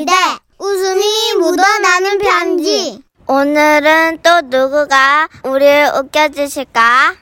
시대 웃음이 묻어나는 편지 오늘은 또 누구가 우리를 웃겨주실까?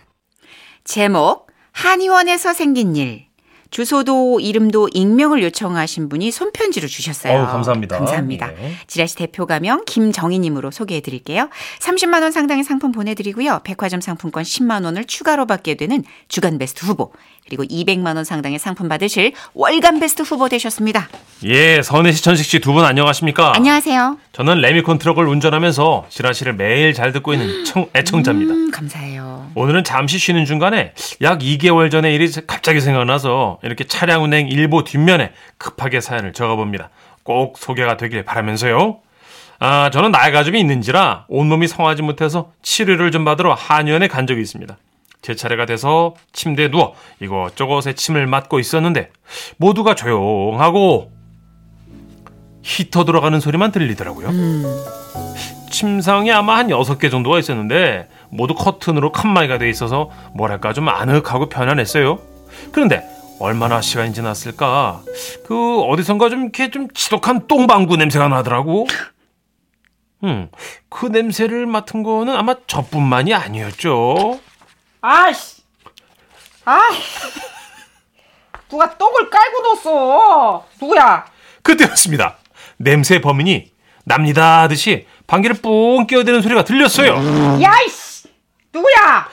제목 한의원에서 생긴 일 주소도 이름도 익명을 요청하신 분이 손편지로 주셨어요. 어우, 감사합니다. 감사합니다. 예. 지라시 대표 가명 김정희님으로 소개해 드릴게요. 30만 원 상당의 상품 보내드리고요. 백화점 상품권 10만 원을 추가로 받게 되는 주간 베스트 후보 그리고 200만 원 상당의 상품 받으실 월간 베스트 후보 되셨습니다. 예, 선혜 씨, 천식 씨 두 분 안녕하십니까? 안녕하세요. 저는 레미콘 트럭을 운전하면서 지라시를 매일 잘 듣고 있는 청, 애청자입니다. 음, 감사해요. 오늘은 잠시 쉬는 중간에 약 2개월 전의 일이 갑자기 생각나서 이렇게 차량 운행 일보 뒷면에 급하게 사연을 적어봅니다. 꼭 소개가 되길 바라면서요. 아, 저는 좀 있는지라 온몸이 성하지 못해서 치료를 좀 받으러 한의원에 간 적이 있습니다. 제 차례가 돼서 침대에 누워 이것저것에 침을 맞고 있었는데 모두가 조용하고 히터 들어가는 소리만 들리더라고요. 침상이 아마 한 여섯 개 정도가 있었는데 모두 커튼으로 칸막이가 돼 있어서 뭐랄까 좀 아늑하고 편안했어요. 그런데 얼마나 시간이 지났을까 그 어디선가 좀 이렇게 좀 지독한 똥방구 냄새가 나더라고. 음, 그 냄새를 맡은 거는 아마 저뿐만이 아니었죠. 아이씨. 아 누가 똥을 깔고 뒀어. 누구야? 그때였습니다. 냄새 범인이 납니다 하듯이 방귀를 뿡 끼어대는 소리가 들렸어요. 야이씨. 누구야?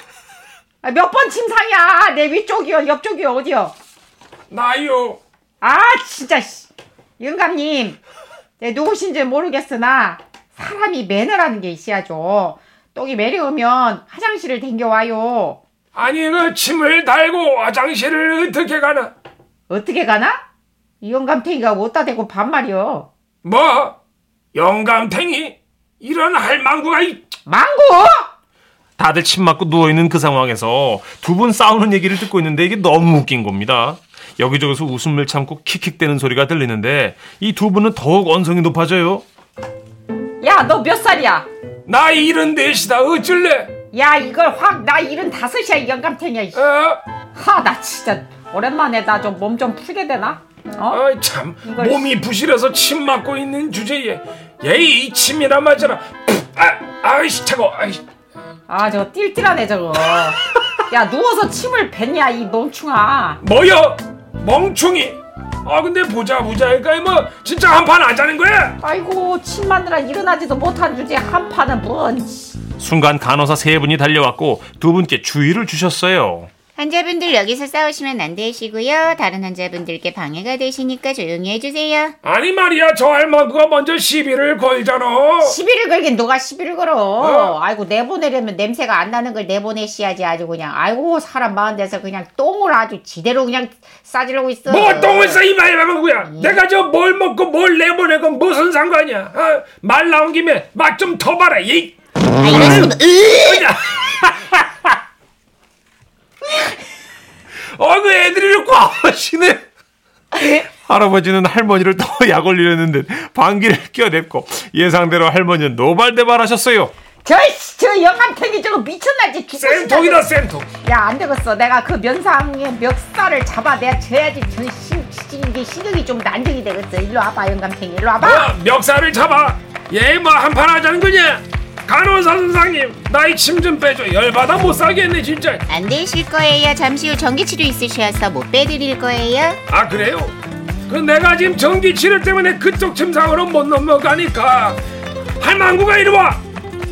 아, 몇번 침상이야? 내 위쪽이요, 옆쪽이요, 어디요? 나요. 아, 진짜, 씨. 영감님. 내 누구신지 모르겠으나, 사람이 매너라는 게 있어야죠. 똥이 매려우면 화장실을 댕겨와요. 아니 그 침을 달고 화장실을 어떻게 가나? 어떻게 가나? 이 영감탱이가 어디다 대고 반말이요. 뭐? 영감탱이? 이런 할망구가 이 망고! 다들 침 맞고 누워있는 그 상황에서 두 분 싸우는 얘기를 듣고 있는데 이게 너무 웃긴 겁니다. 여기저기서 웃음을 참고 킥킥대는 소리가 들리는데 이 두 분은 더욱 언성이 높아져요. 야, 너 몇 살이야? 나 이런 대시다 어쩔래? 야, 이걸 확, 나 일은 다섯이야, 이 영감탱이야. 이 씨. 어? 하, 나 진짜 오랜만에 나 좀 몸 좀 풀게 되나? 어? 아이 참 이걸- 몸이 부실해서 침 맞고 있는 주제에 예이 침이나 맞아라. 푹! 아, 아이씨 차고. 아이씨. 아, 저거 띨띨하네, 저거. 야, 누워서 침을 뱉냐, 이 멍충아. 뭐여? 멍충이. 아 근데 보자 보자 그러니까 뭐 진짜 한 판 하자는 거야? 아이고, 침 맞느라 일어나지도 못한 주제에 한 판은 뭔. 씨. 순간 간호사 세 분이 달려왔고 두 분께 주의를 주셨어요. 환자분들 여기서 싸우시면 안 되시고요. 다른 환자분들께 방해가 되시니까 조용히 해주세요. 아니 말이야 저 할망구가 먼저 시비를 걸잖아. 시비를 걸긴 누가 시비를 걸어. 어. 아이고, 내보내려면 냄새가 안 나는 걸 내보내셔야지 아주 그냥. 아이고, 사람 많은 데서 그냥 똥을 아주 지대로 그냥 싸지르고 있어. 뭐 똥을 싸 이마 할망구야. 내가 저 뭘 먹고 뭘 내보내고 무슨 상관이야? 어? 말 나온 김에 막좀더 봐라. 이. 아, 이러시면, 어, 그 애들이 이렇게 하시네. 할아버지는 할머니를 더 약 올리려는 듯 방귀를 껴댔고 예상대로 할머니는 노발대발하셨어요. 저, 씨, 저 영감탱이 저거 미쳤나지. 쌤통이다 쌤통. 야, 안 되겠어. 내가 그 면상의 멱살을 잡아 내가 져야지 저 신, 이게 신경이 좀 안정이 되겠어. 일로 와봐, 영감탱이. 일로 와봐. 뭐 멱살을 잡아. 얘 뭐 한판 하자는 거냐? 간호사 선생님 나이 침좀 빼줘. 열받아 못 살겠네 진짜. 안 되실 거예요. 잠시 후 전기치료 있으셔서 못 빼드릴 거예요. 아 그래요? 그 내가 지금 전기 치료 때문에 그쪽 침상으로 못 넘어가니까 할망구가 이리 와.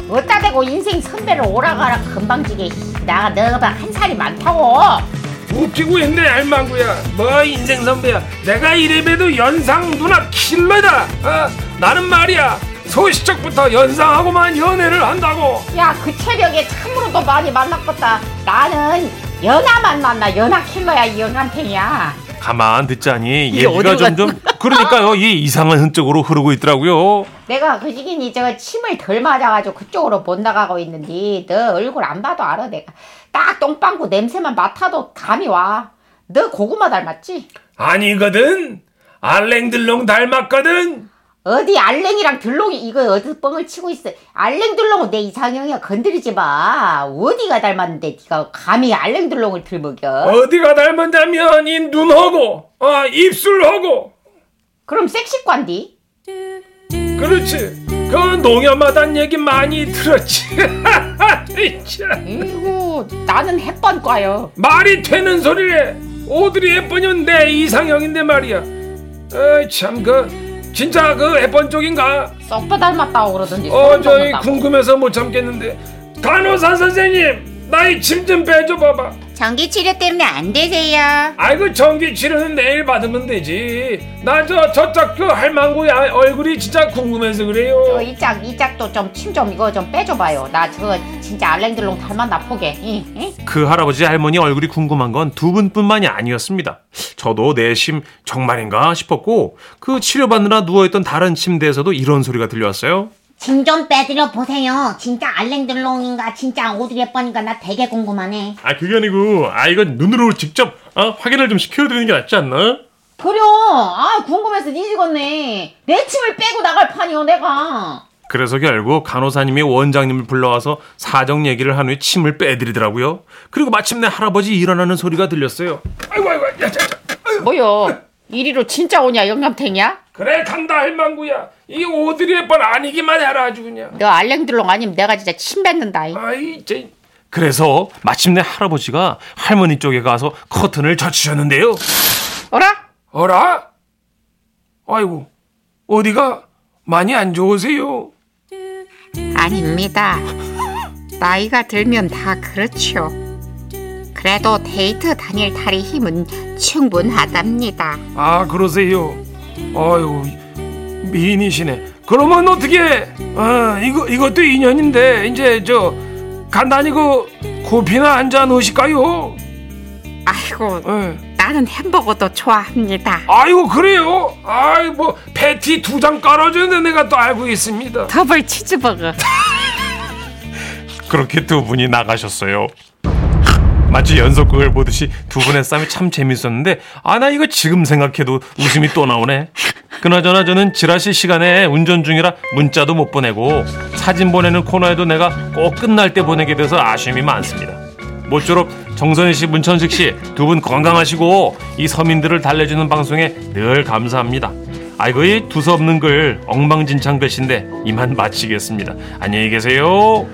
어따 대고 인생 선배를 오라가라 금방지게. 씨. 나가 너가 한 살이 많다고. 웃기고 있네 할망구야. 뭐 인생 선배야. 내가 이래봬도 연상 누나 킬러다. 어? 나는 말이야 소시적부터 연상하고만 연애를 한다고. 야, 그 체력에 참으로도 많이 만났겠다. 나는 연하만 만나. 연하 킬러야, 이 영감탱이야. 가만 듣자니 얘기가 어디로 점점 그러니까요 이 이상한 흔적으로 흐르고 있더라고요. 내가 그 시기니 저 침을 덜 맞아가지고 그쪽으로 못 나가고 있는데 너 얼굴 안 봐도 알아 내가 딱 똥방구 냄새만 맡아도 감이 와. 너 고구마 닮았지? 아니거든. 알랭들롱 닮았거든. 어디 알랭이랑 들롱이 이거 어디 뻥을 치고 있어. 알랭 들롱은 내 이상형이야 건드리지 마. 어디가 닮았는데 네가 감히 알랭 들롱을 들먹여. 어디가 닮았냐면 이 눈하고 어, 입술하고 그럼 섹시관디? 그렇지. 그 농협마단 얘기 많이 들었지. 참, 이고 나는 햇번과요. 말이 되는 소리래. 오드리 햇번이면 내 이상형인데 말이야. 어, 참그 진짜 그 햇번 쪽인가? 썩도 닮았다고 그러던지. 어 저희. 궁금해서 못 참겠는데 간호사 선생님 나이 침 좀 빼줘 봐봐. 전기 치료 때문에 안 되세요. 아이고 전기 치료는 내일 받으면 되지. 나 저 저쪽 그 할망구 야- 얼굴이 진짜 궁금해서 그래요. 어, 이짝 이 짝도 좀 침 좀 이거 좀 빼줘봐요. 나 저거 진짜 알랭들롱 닮았나 보게. 이, 이? 그 할아버지 할머니 얼굴이 궁금한 건 두 분뿐만이 아니었습니다. 저도 내심 정말인가 싶었고 그 치료받느라 누워있던 다른 침대에서도 이런 소리가 들려왔어요. 침좀 빼드려 보세요. 진짜 알랭들롱인가 진짜 오드리 햇번인가 나 되게 궁금하네. 아 그게 아니고 아 이건 눈으로 직접 어, 확인을 좀 시켜드리는 게 낫지 않나? 그래. 아 궁금해서 뒤지겠네. 내 침을 빼고 나갈 판이요 내가. 그래서 결국 간호사님이 원장님을 불러와서 사정 얘기를 한 후에 침을 빼드리더라고요. 그리고 마침내 할아버지 일어나는 소리가 들렸어요. 아이고 아이고 야, 자, 자. 뭐요? 이리로 진짜 오냐 영감탱이야? 그래 간다 할망구야. 이 오드리 햇번 아니기만 해라 아주 그냥. 너 알랭들롱 아니면 내가 진짜 침 뱉는다. 이. 아이 제 그래서 마침내 할아버지가 할머니 쪽에 가서 커튼을 젖히셨는데요. 어라? 어라? 아이고 어디가 많이 안 좋으세요? 아닙니다. 나이가 들면 다 그렇죠. 그래도 데이트 다닐 탈의 힘은 충분하답니다. 아 그러세요. 아이고 미인이시네. 그러면 어떻게? 어 이거 이것도 인연인데 이제 저 간단히 그 커피나 한잔 하실까요? 아이고, 예. 나는 햄버거도 좋아합니다. 아이고 그래요? 아이 뭐 패티 두 장 깔아주는데 내가 또 알고 있습니다. 더블 치즈버거. 그렇게 두 분이 나가셨어요. 마치 연속극을 보듯이 두 분의 싸움이 참 재밌었는데 아 나 이거 지금 생각해도 웃음이 또 나오네. 그나저나 저는 지라시 시간에 운전 중이라 문자도 못 보내고 사진 보내는 코너에도 내가 꼭 끝날 때 보내게 돼서 아쉬움이 많습니다. 모쪼록 정선희 씨, 문천식 씨 두 분 건강하시고 이 서민들을 달래주는 방송에 늘 감사합니다. 아이고 이 두서없는 글 엉망진창 글씨인데 이만 마치겠습니다. 안녕히 계세요.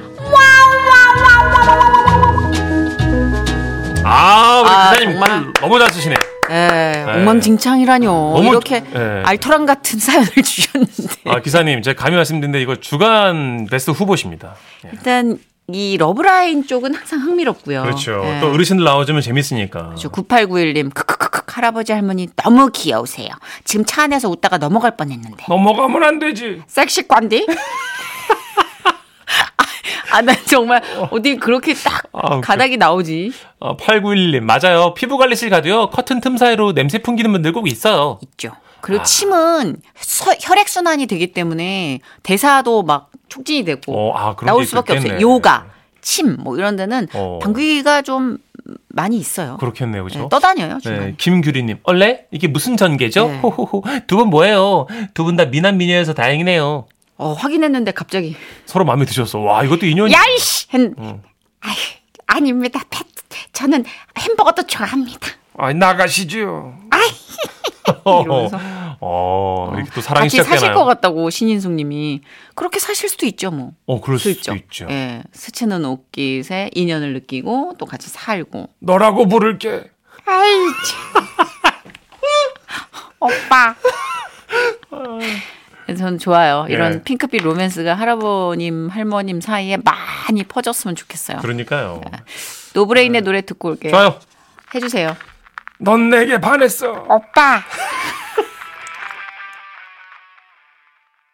아, 우리 아, 기사님 정말. 글 너무 잘 쓰시네. 예, 엉망진창이라뇨. 이렇게 예. 알토란 같은 사연을 주셨는데. 아, 기사님, 제가 감히 말씀드리는데 이거 주간 베스트 후보십니다. 예. 일단 이 love line 쪽은 항상 흥미롭고요. 그렇죠. 예. 또 어르신들 나와주면 재밌으니까. 저 9891님 크크크크 할아버지 할머니 너무 귀여우세요. 지금 차 안에서 웃다가 넘어갈 뻔했는데. 넘어가면 안 되지. 섹시 관디? 아, 난 정말 어디 그렇게 딱 아. 가닥이 나오지. 어, 8911님, 맞아요. 피부 관리실 가도요, 커튼 틈 사이로 냄새 풍기는 분들 꼭 있어요. 있죠. 아. 그리고 침은 서- 혈액순환이 되기 때문에 대사도 막 촉진이 되고 어, 아, 나올 게 수밖에 있겠네. 없어요. 요가, 침 뭐 이런 데는 어. 방귀가 좀 많이 있어요. 그렇겠네요, 그죠? 네, 떠다녀요, 중간에. 네, 김규리님, 원래 이게 무슨 전개죠? 네. 호호호. 두 분 뭐예요? 두 분 다 미남 미녀여서 다행이네요. 어, 확인했는데 갑자기 서로 마음에 드셨어. 와, 이것도 인연이. 야이씨! 했, 어. 아이, 아닙니다. 펫. 저는 햄버거도 좋아합니다. 아 나가시죠. 이러면서. 어, 이렇게 또 사랑이 같이 사실 시작되나요? 것 같다고 신인숙님이 그렇게 사실 수도 있죠, 뭐. 어, 그럴 수 수도 있죠. 예, 스치는 옷깃에 인연을 느끼고 또 같이 살고. 너라고 부를게. 아이, 참. 오빠. 저는 좋아요. 이런 예. 핑크빛 로맨스가 할아버님, 할머님 사이에 많이 퍼졌으면 좋겠어요. 그러니까요. 노브레인의 노래 듣고 올게요. 좋아요. 해주세요. 넌 내게 반했어. 오빠.